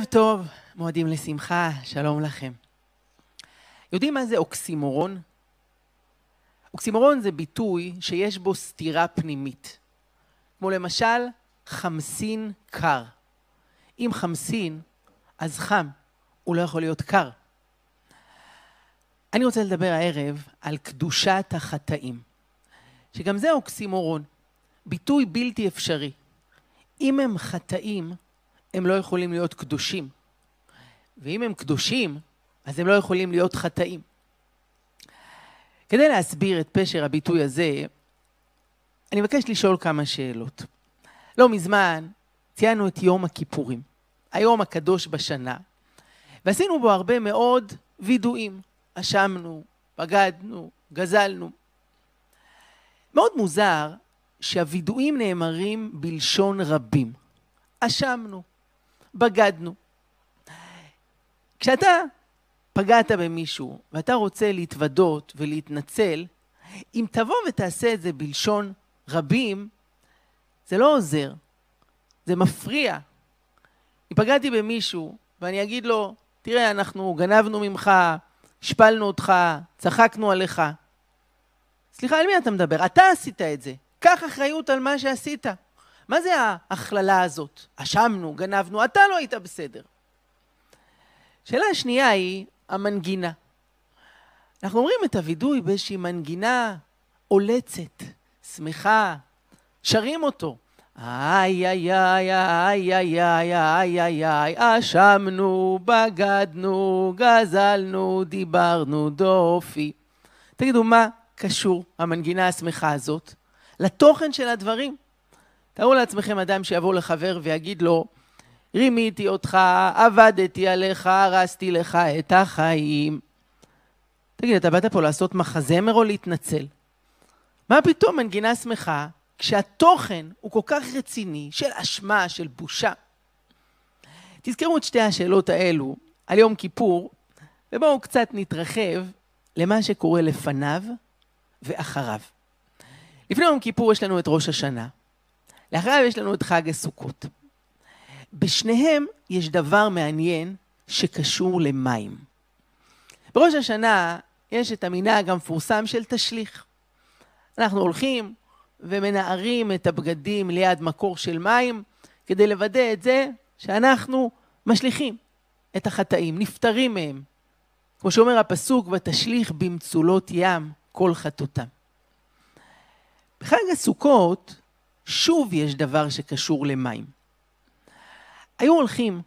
ערב טוב, מועדים לשמחה, שלום לכם. יודעים מה זה אוקסימורון? אוקסימורון זה ביטוי שיש בו סתירה פנימית. כמו למשל, חמסין קר. אם חמסין, אז חם, הוא לא יכול להיות קר. אני רוצה לדבר הערב על קדושת החטאים, שגם זה אוקסימורון, ביטוי בלתי אפשרי. אם הם חטאים, הם לא יכולים להיות קדושים. ואם הם קדושים, אז הם לא יכולים להיות חטאים. כדי להסביר את פשר הביטוי הזה, אני מבקש לשאול כמה שאלות. לא מזמן ציינו את יום הכיפורים, היום הקדוש בשנה, ועשינו בו הרבה מאוד וידואים. אשמנו, בגדנו, גזלנו. מאוד מוזר שהווידואים נאמרים בלשון רבים. אשמנו, בגדנו. כשאתה פגעת במישהו ואתה רוצה להתוודות ולהתנצל, אם תבוא ותעשה את זה בלשון רבים, זה לא עוזר, זה מפריע. אם פגעתי במישהו ואני אגיד לו, תראה, אנחנו גנבנו ממך, השפלנו אותך, צחקנו עליך. סליחה, על מי אתה מדבר? אתה עשית את זה. קח אחריות על מה שעשית. מה זה ההכללה הזאת? אשמנו, גנבנו, אתה לא היית בסדר. שאלה השנייה היא המנגינה. אנחנו אומרים את הווידוי באיזושהי מנגינה עולצת, שמחה, שרים אותו. איי איי איי איי איי איי איי איי אשמנו, בגדנו, גזלנו, דיברנו דופי. תגידו, מה קשור המנגינה השמחה הזאת לתוכן של הדברים? תארו לעצמכם אדם שיבוא לחבר ויגיד לו, רימיתי אותך, עבדתי עליך, הרסתי לך את החיים. תגיד, אתה באת פה לעשות מחזמר או להתנצל? מה פתאום מנגינה שמחה כשהתוכן הוא כל כך רציני של אשמה, של בושה? תזכרו את שתי השאלות האלו על יום כיפור, ובואו קצת נתרחב למה שקורה לפניו ואחריו. לפני יום כיפור יש לנו את ראש השנה. לאחריו יש לנו את חג הסוכות. בשניהם יש דבר מעניין שקשור למים. בראש השנה יש את המנהג המפורסם של תשליך. אנחנו הולכים ומנערים את הבגדים ליד מקור של מים כדי לוודא את זה שאנחנו משליכים את החטאים, נפטרים מהם. כמו שאומר הפסוק, ותשליך במצולות ים כל חטאותם. בחג הסוכות שוב יש דבר שקשור למים. היו הולכים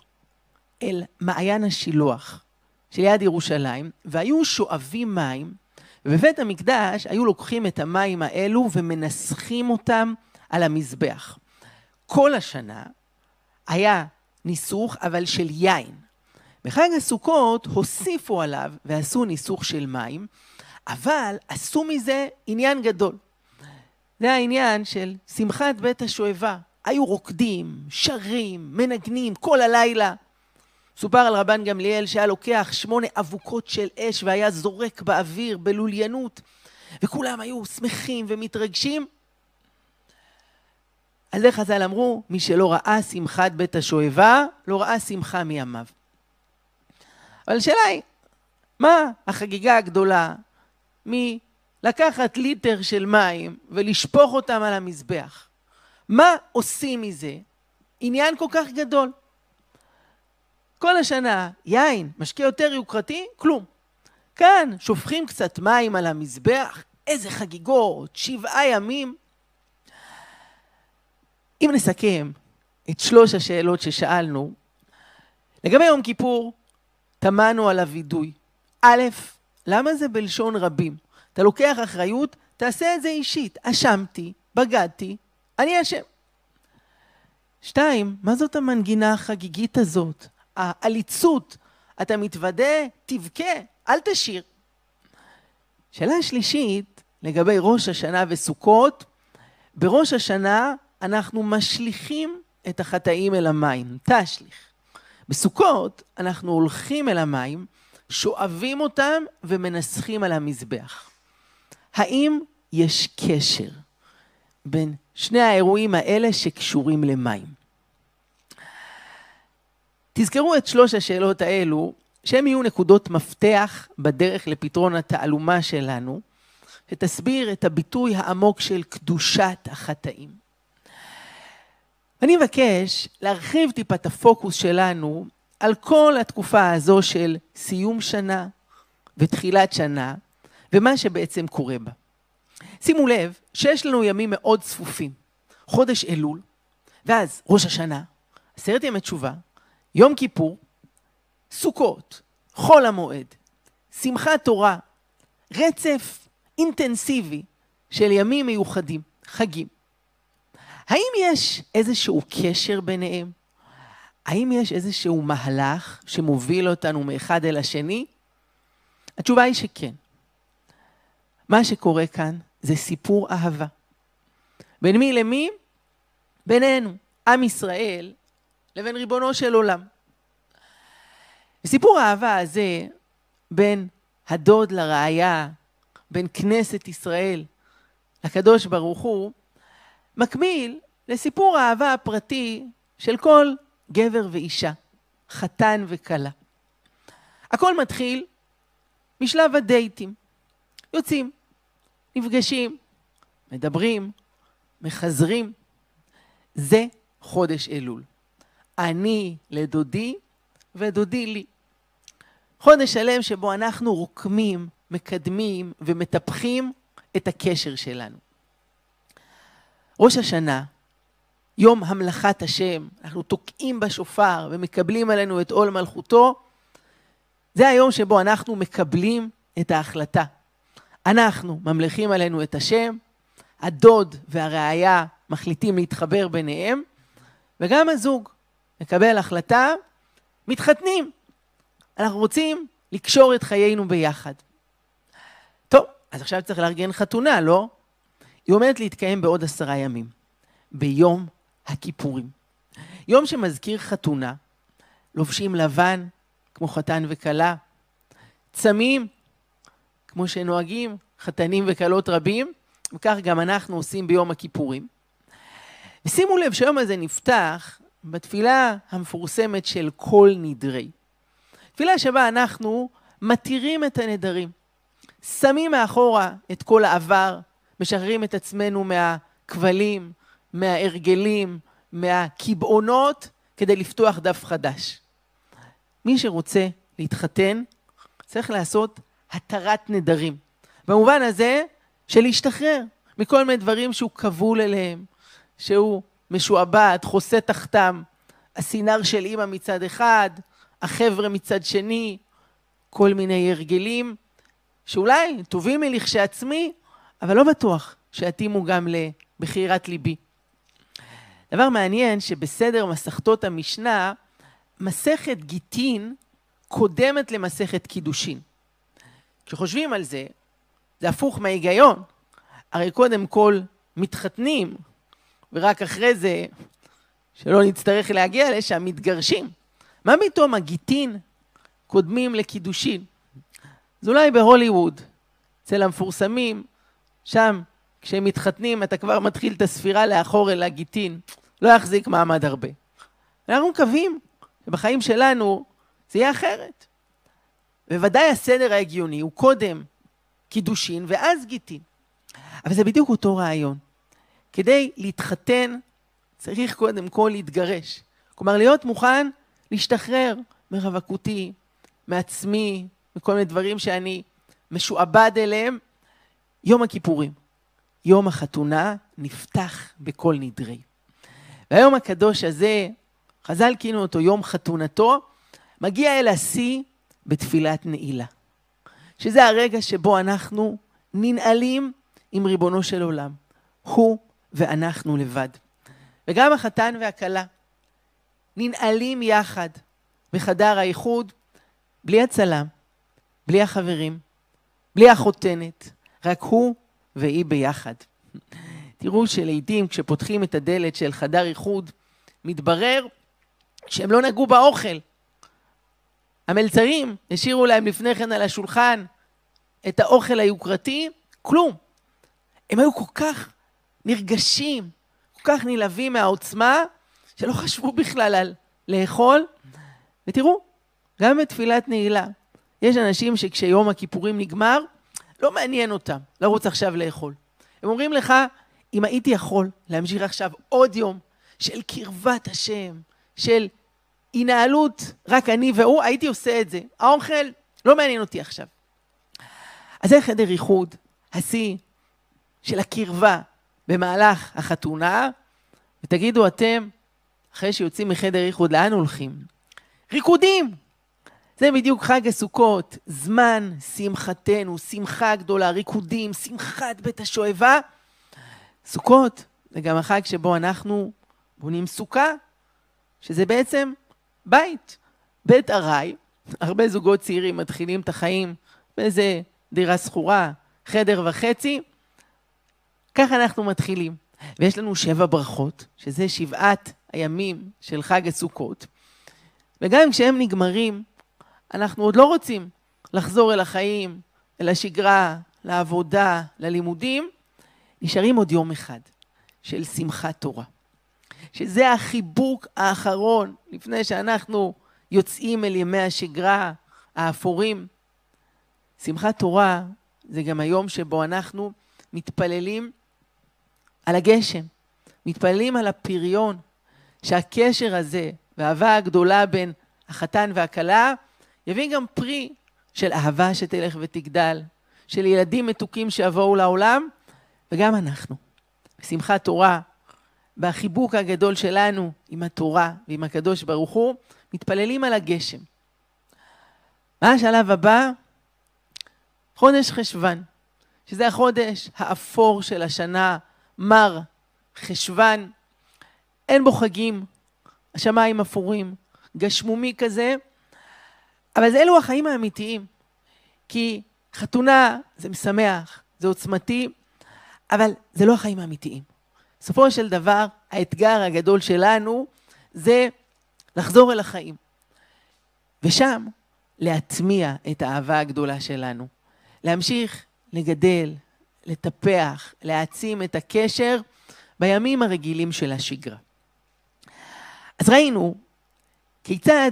אל מעיין השילוח שליד ירושלים, והיו שואבים מים, ובבית המקדש היו לוקחים את המים האלו ומנסחים אותם על המזבח. כל השנה היה ניסוך, אבל של יין. בחג הסוכות הוסיפו עליו ועשו ניסוך של מים, אבל עשו מזה עניין גדול. זה העניין של שמחת בית השואבה. היו רוקדים, שרים, מנגנים כל הלילה. סופר על רבן גמליאל שהיה לוקח שמונה אבוקות של אש והיה זורק באוויר בלוליינות, וכולם היו שמחים ומתרגשים. על זה חז"ל אמרו, מי שלא ראה שמחת בית השואבה, לא ראה שמחה מימיו. אבל השאלה היא, מה החגיגה הגדולה לקחת ליטר של מים ולשפוך אותם על המזבח. מה עושים מזה? עניין כל כך גדול. כל השנה יין, משקה יותר יוקרתי, כלום. כאן שופכים קצת מים על המזבח, איזה חגיגות, שבעה ימים. אם נסכם את שלוש השאלות ששאלנו, לגבי יום כיפור, תמנו על הווידוי. א', למה זה בלשון רבים? אתה לוקח אחריות, תעשה את זה אישית. אשמתי, בגדתי, אני אשם. שתיים, מה זאת המנגינה החגיגית הזאת? העליצות. אתה מתוודה, תבכה, אל תשיר. שאלה שלישית, לגבי ראש השנה וסוכות, בראש השנה אנחנו משליכים את החטאים אל המים, תשליך. בסוכות אנחנו הולכים אל המים, שואבים אותם ומנסחים על המזבח. האם יש קשר בין שני האירועים האלה שקשורים למים? תזכרו את שלוש השאלות האלו, שהן יהיו נקודות מפתח בדרך לפתרון התעלומה שלנו, שתסביר את הביטוי העמוק של קדושת החטאים. אני מבקש להרחיב טיפה את הפוקוס שלנו על כל התקופה הזו של סיום שנה ותחילת שנה, ומה שבעצם קורה בה. שימו לב שיש לנו ימים מאוד צפופים. חודש אלול, ואז ראש השנה, עשרת ימי תשובה, יום כיפור, סוכות, חול המועד, שמחת תורה, רצף אינטנסיבי של ימים מיוחדים, חגים. האם יש איזשהו קשר ביניהם? האם יש איזשהו מהלך שמוביל אותנו מאחד אל השני? התשובה היא שכן. מה שקורה כאן זה סיפור אהבה. בין מי למי? בינינו, עם ישראל, לבין ריבונו של עולם. סיפור האהבה הזה בין הדוד לראיה, בין כנסת ישראל לקדוש ברוך הוא, מקביל לסיפור האהבה הפרטי של כל גבר ואישה, חתן וכלה. הכל מתחיל משלב הדייטים. יוצאים, נפגשים, מדברים, מחזרים. זה חודש אלול. אני לדודי ודודי לי. חודש שלם שבו אנחנו רוקמים, מקדמים ומטפחים את הקשר שלנו. ראש השנה, יום המלכת השם, אנחנו תוקעים בשופר ומקבלים עלינו את עול מלכותו, זה היום שבו אנחנו מקבלים את ההחלטה. אנחנו ממלכים עלינו את השם, הדוד והראיה מחליטים להתחבר ביניהם, וגם הזוג מקבל החלטה, מתחתנים. אנחנו רוצים לקשור את חיינו ביחד. טוב, אז עכשיו צריך לארגן חתונה, לא? היא עומדת להתקיים בעוד עשרה ימים, ביום הכיפורים. יום שמזכיר חתונה, לובשים לבן, כמו חתן וכלה, צמים, כמו שנוהגים חתנים וכלות רבים, וכך גם אנחנו עושים ביום הכיפורים. ושימו לב שהיום הזה נפתח בתפילה המפורסמת של כל נדרי. תפילה שבה אנחנו מתירים את הנדרים, שמים מאחורה את כל העבר, משחררים את עצמנו מהכבלים, מההרגלים, מהקבעונות, כדי לפתוח דף חדש. מי שרוצה להתחתן, צריך לעשות התרת נדרים. במובן הזה של להשתחרר מכל מיני דברים שהוא כבול אליהם, שהוא משועבד, חוסה תחתם, הסינר של אימא מצד אחד, החבר'ה מצד שני, כל מיני הרגלים שאולי טובים לי לכשעצמי, אבל לא בטוח שיתאימו גם לבחירת ליבי. דבר מעניין שבסדר מסכתות המשנה, מסכת גיטין קודמת למסכת קידושין. כשחושבים על זה, זה הפוך מההיגיון. הרי קודם כל מתחתנים, ורק אחרי זה, שלא נצטרך להגיע לשם, מתגרשים. מה פתאום הגיטין קודמים לקידושין? אז אולי בהוליווד, אצל המפורסמים, שם כשהם מתחתנים אתה כבר מתחיל את הספירה לאחור אל הגיטין. לא יחזיק מעמד הרבה. אנחנו מקווים שבחיים שלנו זה יהיה אחרת. בוודאי הסדר ההגיוני הוא קודם קידושין ואז גיטין. אבל זה בדיוק אותו רעיון. כדי להתחתן צריך קודם כל להתגרש. כלומר, להיות מוכן להשתחרר מרווקותי, מעצמי, מכל מיני דברים שאני משועבד אליהם. יום הכיפורים, יום החתונה, נפתח בכל נדרי. והיום הקדוש הזה, חז"ל כינו אותו יום חתונתו, מגיע אל השיא בתפילת נעילה. שזה הרגע שבו אנחנו ננעלים עם ריבונו של עולם. הוא ואנחנו לבד. וגם החתן והכלה ננעלים יחד בחדר האיחוד, בלי הצלם, בלי החברים, בלי החותנת, רק הוא והיא ביחד. תראו שלעיתים כשפותחים את הדלת של חדר איחוד, מתברר שהם לא נגעו באוכל. המלצרים השאירו להם לפני כן על השולחן את האוכל היוקרתי, כלום. הם היו כל כך נרגשים, כל כך נלהבים מהעוצמה, שלא חשבו בכלל על לאכול. ותראו, גם בתפילת נעילה, יש אנשים שכשיום הכיפורים נגמר, לא מעניין אותם לרוץ עכשיו לאכול. הם אומרים לך, אם הייתי יכול להמשיך עכשיו עוד יום של קרבת השם, של התנהלות רק אני והוא, הייתי עושה את זה. האוכל לא מעניין אותי עכשיו. אז זה חדר איחוד, השיא של הקרבה במהלך החתונה, ותגידו אתם, אחרי שיוצאים מחדר איחוד, לאן הולכים? ריקודים! זה בדיוק חג הסוכות, זמן שמחתנו, שמחה גדולה, ריקודים, שמחת בית השואבה. סוכות זה גם החג שבו אנחנו בונים סוכה, שזה בעצם בית, בית ארעי. הרבה זוגות צעירים מתחילים את החיים באיזה דירה שכורה, חדר וחצי. ככה אנחנו מתחילים. ויש לנו שבע ברכות, שזה שבעת הימים של חג הסוכות. וגם כשהם נגמרים, אנחנו עוד לא רוצים לחזור אל החיים, אל השגרה, לעבודה, ללימודים, נשארים עוד יום אחד של שמחת תורה. שזה החיבוק האחרון לפני שאנחנו יוצאים אל ימי השגרה האפורים. שמחת תורה זה גם היום שבו אנחנו מתפללים על הגשם, מתפללים על הפריון, שהקשר הזה והאהבה הגדולה בין החתן והכלה יביא גם פרי של אהבה שתלך ותגדל, של ילדים מתוקים שיבואו לעולם, וגם אנחנו. בשמחת תורה, בחיבוק הגדול שלנו עם התורה ועם הקדוש ברוך הוא, מתפללים על הגשם. מה השלב הבא? חודש חשוון, שזה החודש האפור של השנה, מר חשוון. אין בו חגים, השמיים אפורים, גשמומי כזה, אבל זה אלו החיים האמיתיים. כי חתונה זה משמח, זה עוצמתי, אבל זה לא החיים האמיתיים. בסופו של דבר, האתגר הגדול שלנו זה לחזור אל החיים. ושם, להטמיע את האהבה הגדולה שלנו. להמשיך לגדל, לטפח, להעצים את הקשר בימים הרגילים של השגרה. אז ראינו כיצד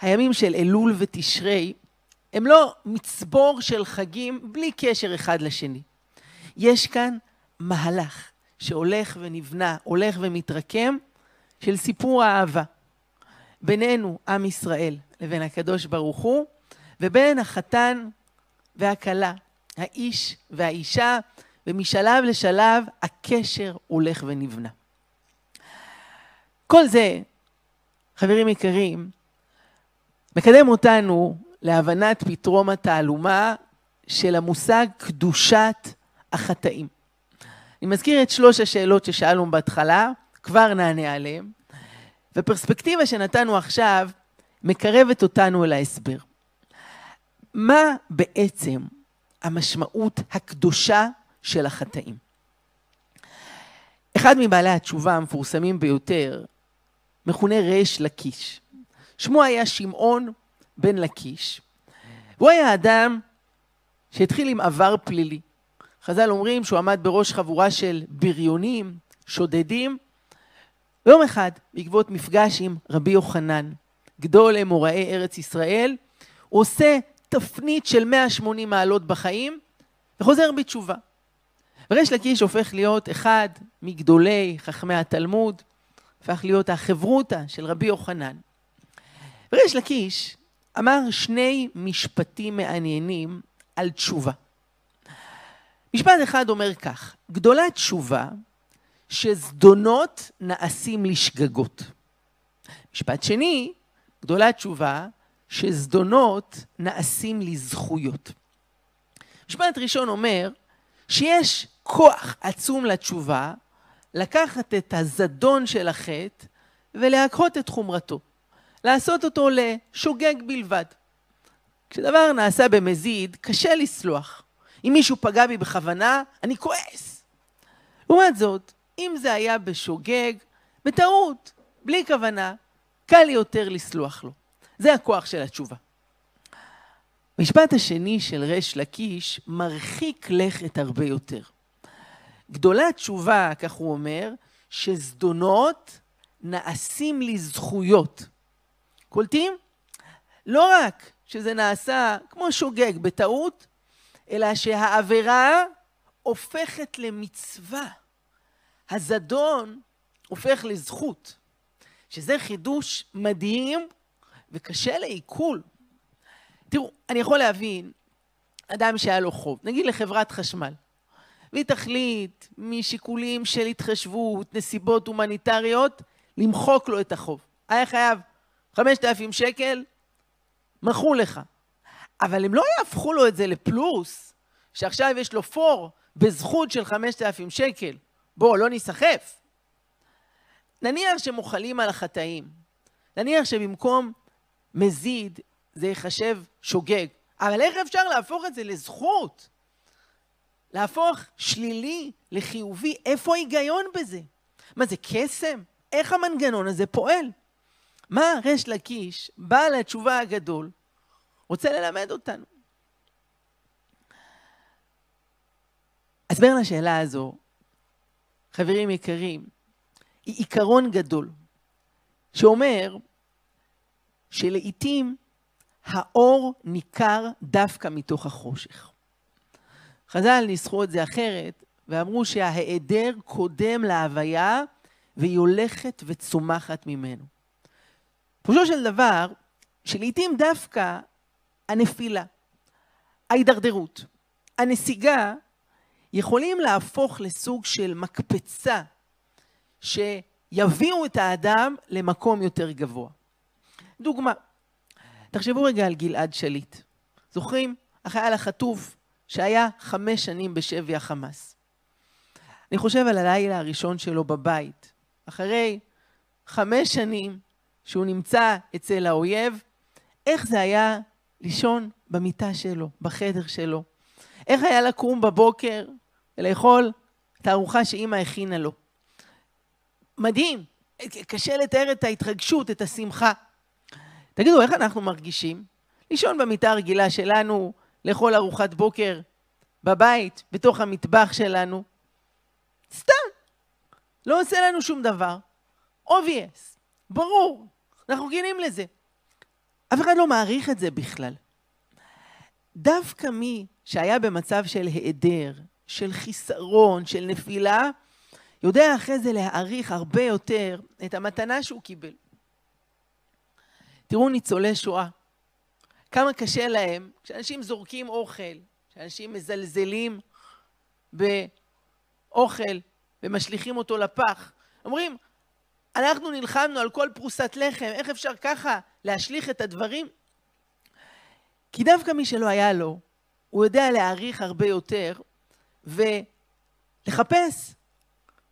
הימים של אלול ותשרי הם לא מצבור של חגים בלי קשר אחד לשני. יש כאן מהלך שהולך ונבנה, הולך ומתרקם, של סיפור האהבה בינינו, עם ישראל, לבין הקדוש ברוך הוא, ובין החתן והכלה, האיש והאישה, ומשלב לשלב הקשר הולך ונבנה. כל זה, חברים יקרים, מקדם אותנו להבנת פתרום התעלומה של המושג קדושת החטאים. אני מזכיר את שלוש השאלות ששאלנו בהתחלה, כבר נענה עליהן, ופרספקטיבה שנתנו עכשיו מקרבת אותנו אל ההסבר. מה בעצם המשמעות הקדושה של החטאים? אחד מבעלי התשובה המפורסמים ביותר מכונה ריש לקיש. שמו היה שמעון בן לקיש, והוא היה אדם שהתחיל עם עבר פלילי. חז"ל אומרים שהוא עמד בראש חבורה של בריונים, שודדים. ויום אחד, בעקבות מפגש עם רבי יוחנן, גדול אמוראי ארץ ישראל, הוא עושה תפנית של 180 מעלות בחיים וחוזר בתשובה. וריש לקיש הופך להיות אחד מגדולי חכמי התלמוד, הפך להיות החברותא של רבי יוחנן. וריש לקיש אמר שני משפטים מעניינים על תשובה. משפט אחד אומר כך, גדולה תשובה שזדונות נעשים לשגגות. משפט שני, גדולה תשובה שזדונות נעשים לזכויות. משפט ראשון אומר שיש כוח עצום לתשובה לקחת את הזדון של החטא ולהקהות את חומרתו. לעשות אותו לשוגג בלבד. כשדבר נעשה במזיד, קשה לסלוח. אם מישהו פגע בי בכוונה, אני כועס. לעומת זאת, אם זה היה בשוגג, בטעות, בלי כוונה, קל יותר לסלוח לו. זה הכוח של התשובה. המשפט השני של ריש לקיש מרחיק לכת הרבה יותר. גדולה תשובה, כך הוא אומר, שזדונות נעשים לזכויות. קולטים? לא רק שזה נעשה כמו שוגג בטעות, אלא שהעבירה הופכת למצווה. הזדון הופך לזכות, שזה חידוש מדהים וקשה לעיכול. תראו, אני יכול להבין אדם שהיה לו חוב, נגיד לחברת חשמל, והיא תחליט משיקולים של התחשבות, נסיבות הומניטריות, למחוק לו את החוב. היה חייב 5,000 שקל, מכרו לך. אבל הם לא יהפכו לו את זה לפלוס, שעכשיו יש לו פור בזכות של 5,000 שקל. בוא, לא ניסחף. נניח שמוחלים על החטאים. נניח שבמקום מזיד זה ייחשב שוגג. אבל איך אפשר להפוך את זה לזכות? להפוך שלילי לחיובי? איפה ההיגיון בזה? מה זה קסם? איך המנגנון הזה פועל? מה ריש לקיש, בעל התשובה הגדול, רוצה ללמד אותנו? הסבר לשאלה הזו, חברים יקרים, היא עיקרון גדול, שאומר שלעיתים האור ניכר דווקא מתוך החושך. חז"ל ניסחו את זה אחרת, ואמרו שההיעדר קודם להוויה, והיא הולכת וצומחת ממנו. פירושו של דבר, שלעיתים דווקא הנפילה, ההידרדרות, הנסיגה, יכולים להפוך לסוג של מקפצה שיביאו את האדם למקום יותר גבוה. דוגמה, תחשבו רגע על גלעד שליט. זוכרים? החייל החטוף שהיה חמש שנים בשבי החמאס. אני חושב על הלילה הראשון שלו בבית, אחרי חמש שנים שהוא נמצא אצל האויב, איך זה היה לישון במיטה שלו, בחדר שלו. איך היה לקום בבוקר ולאכול את הארוחה שאימא הכינה לו. מדהים, קשה לתאר את ההתרגשות, את השמחה. תגידו, איך אנחנו מרגישים? לישון במיטה הרגילה שלנו, לאכול ארוחת בוקר בבית, בתוך המטבח שלנו. סתם. לא עושה לנו שום דבר. obvious, ברור, אנחנו רגילים לזה. אף אחד לא מעריך את זה בכלל. דווקא מי שהיה במצב של היעדר, של חיסרון, של נפילה, יודע אחרי זה להעריך הרבה יותר את המתנה שהוא קיבל. תראו ניצולי שואה, כמה קשה להם כשאנשים זורקים אוכל, כשאנשים מזלזלים באוכל ומשליכים אותו לפח. אומרים, אנחנו נלחמנו על כל פרוסת לחם, איך אפשר ככה להשליך את הדברים? כי דווקא מי שלא היה לו, הוא יודע להעריך הרבה יותר ולחפש,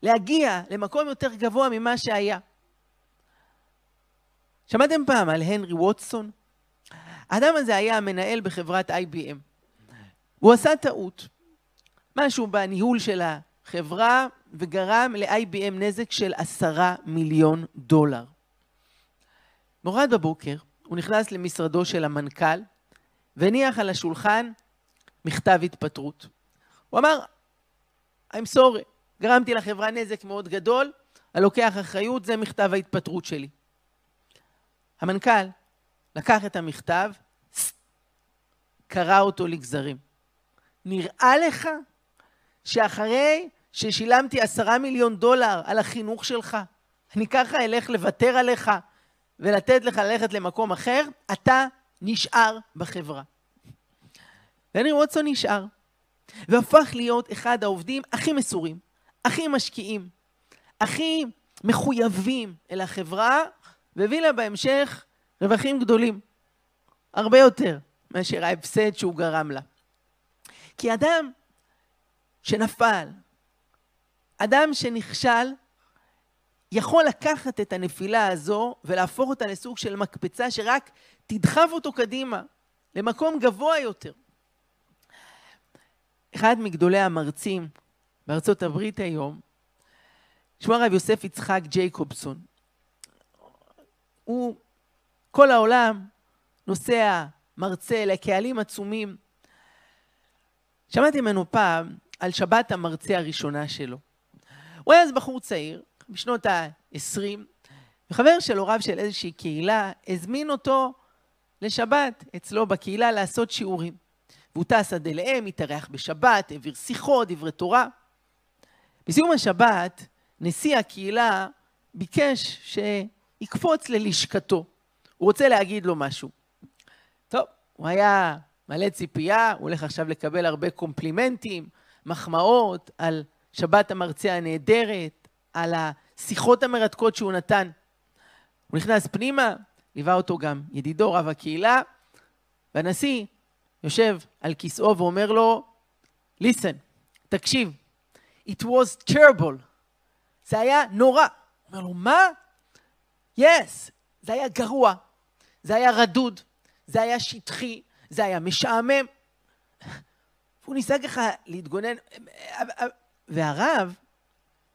להגיע למקום יותר גבוה ממה שהיה. שמעתם פעם על הנרי ווטסון? האדם הזה היה המנהל בחברת IBM. הוא עשה טעות. משהו בניהול של החברה וגרם ל-IBM נזק של עשרה מיליון דולר. מורד בבוקר הוא נכנס למשרדו של המנכ"ל והניח על השולחן מכתב התפטרות. הוא אמר, I'm sorry, גרמתי לחברה נזק מאוד גדול, אני לוקח אחריות, זה מכתב ההתפטרות שלי. המנכ"ל לקח את המכתב, קרע אותו לגזרים. נראה לך שאחרי ששילמתי עשרה מיליון דולר על החינוך שלך, אני ככה אלך לוותר עליך ולתת לך ללכת למקום אחר, אתה נשאר בחברה. והנרי ווטסון נשאר, והפך להיות אחד העובדים הכי מסורים, הכי משקיעים, הכי מחויבים אל החברה, והביא לה בהמשך רווחים גדולים, הרבה יותר מאשר ההפסד שהוא גרם לה. כי אדם שנפל, אדם שנכשל, יכול לקחת את הנפילה הזו ולהפוך אותה לסוג של מקפצה שרק תדחף אותו קדימה, למקום גבוה יותר. אחד מגדולי המרצים בארצות הברית היום, שמו הרב יוסף יצחק ג'ייקובסון. הוא, כל העולם נוסע, מרצה לקהלים עצומים. שמעתי ממנו פעם על שבת המרצה הראשונה שלו. הוא היה אז בחור צעיר, בשנות ה-20, וחבר של הוריו של איזושהי קהילה הזמין אותו לשבת אצלו בקהילה לעשות שיעורים. והוא טס עד אליהם, התארח בשבת, העביר שיחות, דברי תורה. בסיום השבת, נשיא הקהילה ביקש שיקפוץ ללשכתו. הוא רוצה להגיד לו משהו. טוב, הוא היה מלא ציפייה, הוא הולך עכשיו לקבל הרבה קומפלימנטים, מחמאות על שבת המרצה הנהדרת, על השיחות המרתקות שהוא נתן. הוא נכנס פנימה, ליווה אותו גם ידידו, רב הקהילה, והנשיא יושב על כיסאו ואומר לו, listen, תקשיב, it was terrible, זה היה נורא. הוא אומר לו, מה? yes, זה היה גרוע, זה היה רדוד, זה היה שטחי, זה היה משעמם. והוא ניסה ככה להתגונן, והרב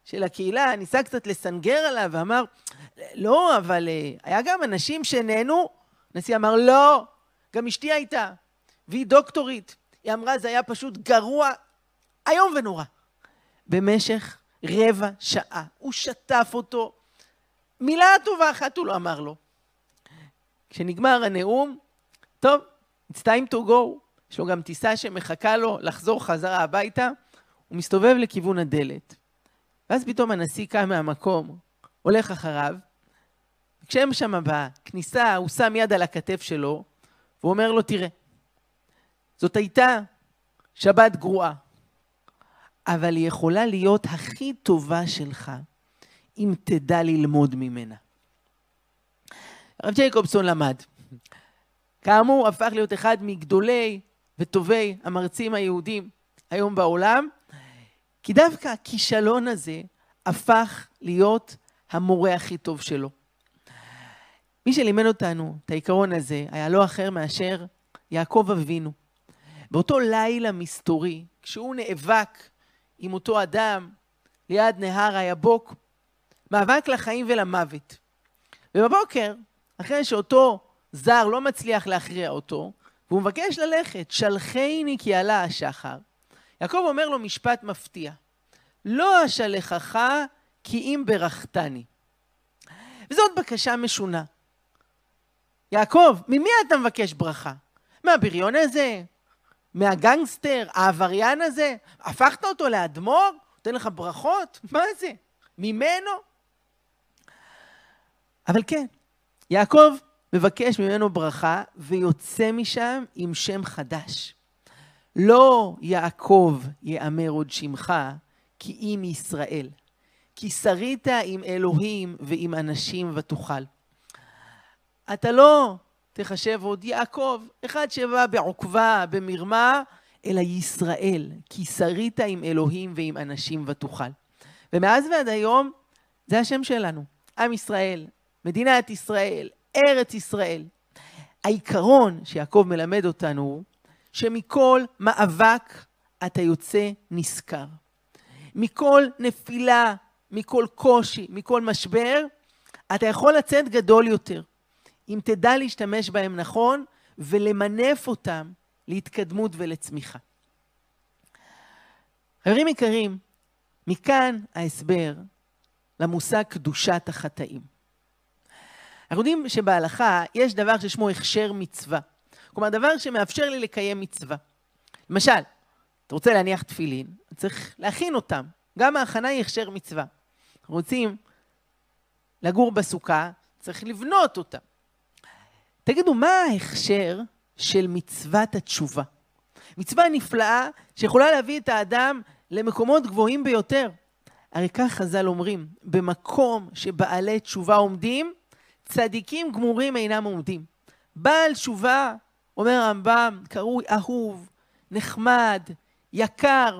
של הקהילה ניסה קצת לסנגר עליו ואמר, לא, אבל אה, היה גם אנשים שנהנו. הנשיא אמר, לא, גם אשתי הייתה, והיא דוקטורית. היא אמרה, זה היה פשוט גרוע, איום ונורא. במשך רבע שעה הוא שטף אותו, מילה טובה אחת הוא לא אמר לו. כשנגמר הנאום, טוב, it's time to go. יש לו גם טיסה שמחכה לו לחזור חזרה הביתה, הוא מסתובב לכיוון הדלת. ואז פתאום הנשיא קם מהמקום, הולך אחריו, וכשהם שם בכניסה, הוא שם יד על הכתף שלו, והוא אומר לו, תראה, זאת הייתה שבת גרועה, אבל היא יכולה להיות הכי טובה שלך, אם תדע ללמוד ממנה. הרב ג'ייקובסון למד. כאמור, הפך להיות אחד מגדולי וטובי המרצים היהודים היום בעולם, כי דווקא הכישלון הזה הפך להיות המורה הכי טוב שלו. מי שלימד אותנו את העיקרון הזה היה לא אחר מאשר יעקב אבינו. באותו לילה מסתורי, כשהוא נאבק עם אותו אדם ליד נהר היבוק, מאבק לחיים ולמוות. ובבוקר, אחרי שאותו זר לא מצליח להכריע אותו, והוא מבקש ללכת, שלחני כי עלה השחר. יעקב אומר לו משפט מפתיע, לא אשלחך כי אם ברכתני. וזאת בקשה משונה. יעקב, ממי אתה מבקש ברכה? מהבריון הזה? מהגנגסטר? העבריין הזה? הפכת אותו לאדמו"ר? נותן לך ברכות? מה זה? ממנו? אבל כן, יעקב מבקש ממנו ברכה ויוצא משם עם שם חדש. לא יעקב יאמר עוד שמך, כי אם ישראל. כי שרית עם אלוהים ועם אנשים ותוכל. אתה לא תחשב עוד יעקב, אחד שבא בעוקבה, במרמה, אלא ישראל, כי שרית עם אלוהים ועם אנשים ותוכל. ומאז ועד היום, זה השם שלנו. עם ישראל, מדינת ישראל, ארץ ישראל. העיקרון שיעקב מלמד אותנו הוא שמכל מאבק אתה יוצא נשכר. מכל נפילה, מכל קושי, מכל משבר, אתה יכול לצאת גדול יותר. אם תדע להשתמש בהם נכון ולמנף אותם להתקדמות ולצמיחה. חברים יקרים, מכאן ההסבר למושג קדושת החטאים. אנחנו יודעים שבהלכה יש דבר ששמו הכשר מצווה. כלומר, דבר שמאפשר לי לקיים מצווה. למשל, אתה רוצה להניח תפילין, צריך להכין אותם. גם ההכנה היא הכשר מצווה. רוצים לגור בסוכה, צריך לבנות אותה. תגידו, מה ההכשר של מצוות התשובה? מצווה נפלאה שיכולה להביא את האדם למקומות גבוהים ביותר. הרי כך חז"ל אומרים, במקום שבעלי תשובה עומדים, צדיקים גמורים אינם עומדים. בעל תשובה, אומר הרמב"ם, קרוי אהוב, נחמד, יקר,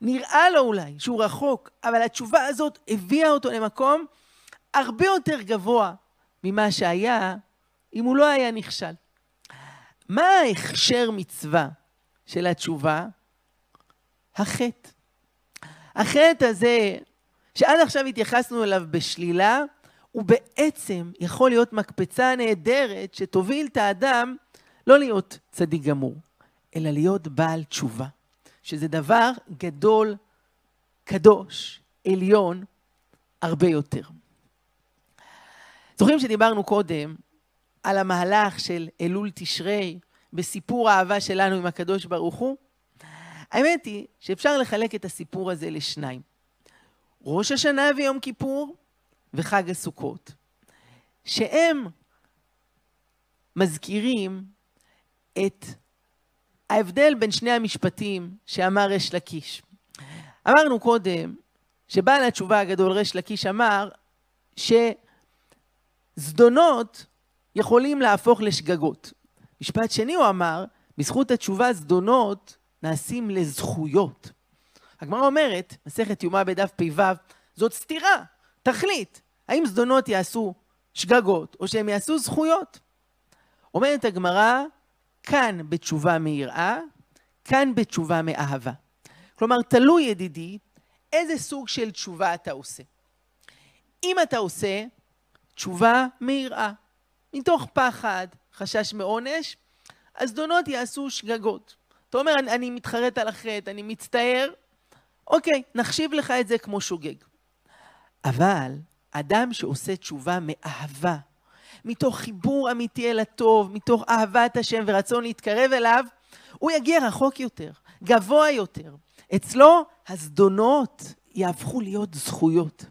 נראה לו אולי שהוא רחוק, אבל התשובה הזאת הביאה אותו למקום הרבה יותר גבוה ממה שהיה אם הוא לא היה נכשל. מה ההכשר מצווה של התשובה? החטא. החטא הזה, שעד עכשיו התייחסנו אליו בשלילה, הוא בעצם יכול להיות מקפצה נהדרת שתוביל את האדם לא להיות צדיק גמור, אלא להיות בעל תשובה, שזה דבר גדול, קדוש, עליון, הרבה יותר. זוכרים שדיברנו קודם על המהלך של אלול תשרי בסיפור האהבה שלנו עם הקדוש ברוך הוא? האמת היא שאפשר לחלק את הסיפור הזה לשניים. ראש השנה ויום כיפור וחג הסוכות, שהם מזכירים את ההבדל בין שני המשפטים שאמר ריש לקיש. אמרנו קודם שבעל התשובה הגדול ריש לקיש אמר שזדונות יכולים להפוך לשגגות. משפט שני הוא אמר, בזכות התשובה זדונות נעשים לזכויות. הגמרא אומרת, מסכת יומא בדף פ"ו, זאת סתירה, תכלית. האם זדונות יעשו שגגות או שהם יעשו זכויות? אומרת הגמרא, כאן בתשובה מיראה, כאן בתשובה מאהבה. כלומר, תלוי ידידי, איזה סוג של תשובה אתה עושה. אם אתה עושה תשובה מיראה, מתוך פחד, חשש מעונש, הזדונות יעשו שגגות. אתה אומר, אני, אני מתחרט על החטא, אני מצטער, אוקיי, נחשיב לך את זה כמו שוגג. אבל אדם שעושה תשובה מאהבה, מתוך חיבור אמיתי אל הטוב, מתוך אהבת השם ורצון להתקרב אליו, הוא יגיע רחוק יותר, גבוה יותר. אצלו הזדונות יהפכו להיות זכויות.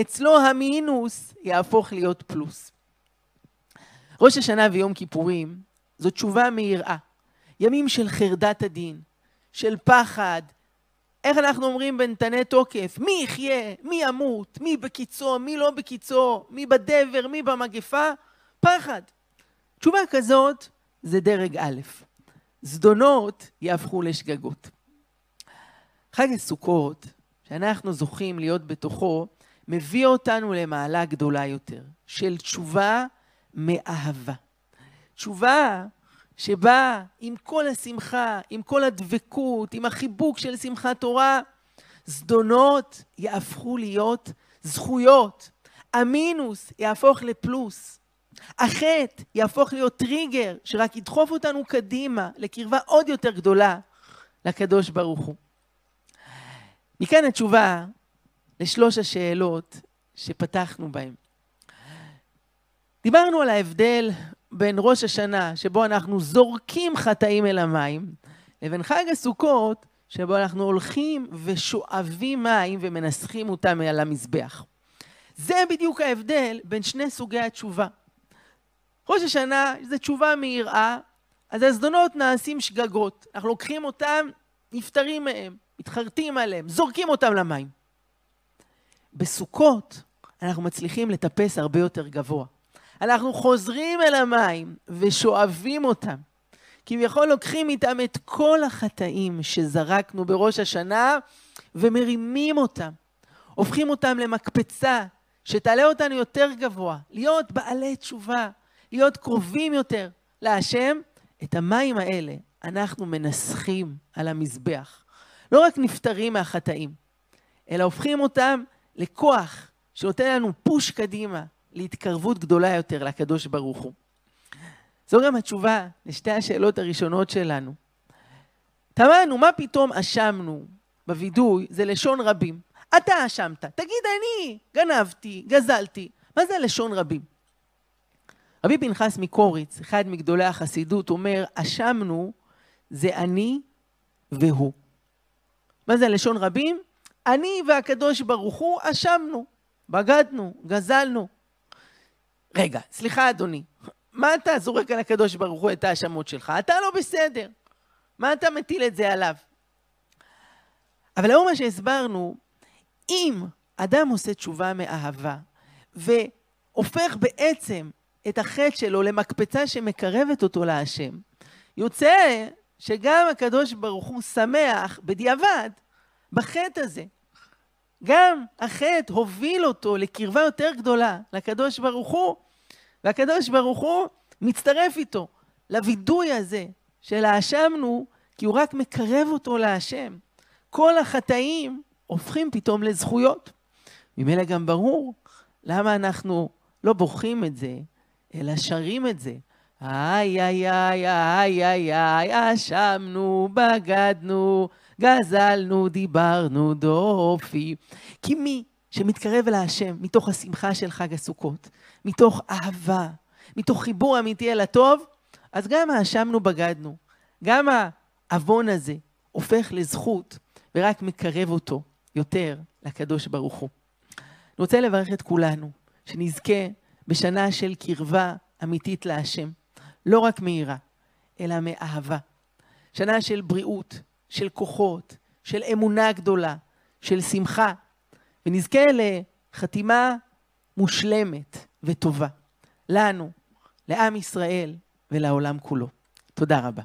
אצלו המינוס יהפוך להיות פלוס. ראש השנה ויום כיפורים זו תשובה מיראה. ימים של חרדת הדין, של פחד. איך אנחנו אומרים בנתני תוקף? מי יחיה? מי ימות? מי בקיצו? מי לא בקיצו? מי בדבר? מי במגפה? פחד. תשובה כזאת זה דרג א'. זדונות יהפכו לשגגות. חג הסוכות, שאנחנו זוכים להיות בתוכו, מביא אותנו למעלה גדולה יותר, של תשובה מאהבה. תשובה שבאה עם כל השמחה, עם כל הדבקות, עם החיבוק של שמחת תורה, זדונות יהפכו להיות זכויות. המינוס יהפוך לפלוס. החטא יהפוך להיות טריגר שרק ידחוף אותנו קדימה לקרבה עוד יותר גדולה לקדוש ברוך הוא. מכאן התשובה לשלוש השאלות שפתחנו בהן. דיברנו על ההבדל בין ראש השנה, שבו אנחנו זורקים חטאים אל המים, לבין חג הסוכות, שבו אנחנו הולכים ושואבים מים ומנסחים אותם על המזבח. זה בדיוק ההבדל בין שני סוגי התשובה. ראש השנה זה תשובה מיראה, אז הזדונות נעשים שגגות. אנחנו לוקחים אותם, נפטרים מהם, מתחרטים עליהם, זורקים אותם למים. בסוכות אנחנו מצליחים לטפס הרבה יותר גבוה. אנחנו חוזרים אל המים ושואבים אותם. כביכול לוקחים איתם את כל החטאים שזרקנו בראש השנה ומרימים אותם. הופכים אותם למקפצה שתעלה אותנו יותר גבוה, להיות בעלי תשובה, להיות קרובים יותר להשם. את המים האלה אנחנו מנסחים על המזבח. לא רק נפטרים מהחטאים, אלא הופכים אותם לכוח שנותן לנו פוש קדימה להתקרבות גדולה יותר לקדוש ברוך הוא. זו גם התשובה לשתי השאלות הראשונות שלנו. תמהנו, מה פתאום אשמנו בווידוי? זה לשון רבים. אתה אשמת, תגיד אני גנבתי, גזלתי. מה זה לשון רבים? רבי פנחס מקוריץ, אחד מגדולי החסידות, אומר, אשמנו זה אני והוא. מה זה לשון רבים? אני והקדוש ברוך הוא אשמנו, בגדנו, גזלנו. רגע, סליחה אדוני, מה אתה זורק על הקדוש ברוך הוא את ההאשמות שלך? אתה לא בסדר. מה אתה מטיל את זה עליו? אבל לאור מה שהסברנו, אם אדם עושה תשובה מאהבה והופך בעצם את החטא שלו למקפצה שמקרבת אותו להשם, יוצא שגם הקדוש ברוך הוא שמח בדיעבד בחטא הזה. גם החטא הוביל אותו לקרבה יותר גדולה לקדוש ברוך הוא, והקדוש ברוך הוא מצטרף איתו לווידוי הזה של האשמנו, כי הוא רק מקרב אותו להשם. כל החטאים הופכים פתאום לזכויות. ממילא גם ברור למה אנחנו לא בוכים את זה, אלא שרים את זה. איי, איי, איי, איי, איי, איי, אשמנו, בגדנו, גזלנו, דיברנו, דופי. כי מי שמתקרב אל השם מתוך השמחה של חג הסוכות, מתוך אהבה, מתוך חיבור אמיתי אל הטוב, אז גם האשמנו בגדנו. גם העוון הזה הופך לזכות ורק מקרב אותו יותר לקדוש ברוך הוא. אני רוצה לברך את כולנו, שנזכה בשנה של קרבה אמיתית להשם, לא רק מיראה, אלא מאהבה. שנה של בריאות, של כוחות, של אמונה גדולה, של שמחה, ונזכה לחתימה מושלמת וטובה, לנו, לעם ישראל ולעולם כולו. תודה רבה.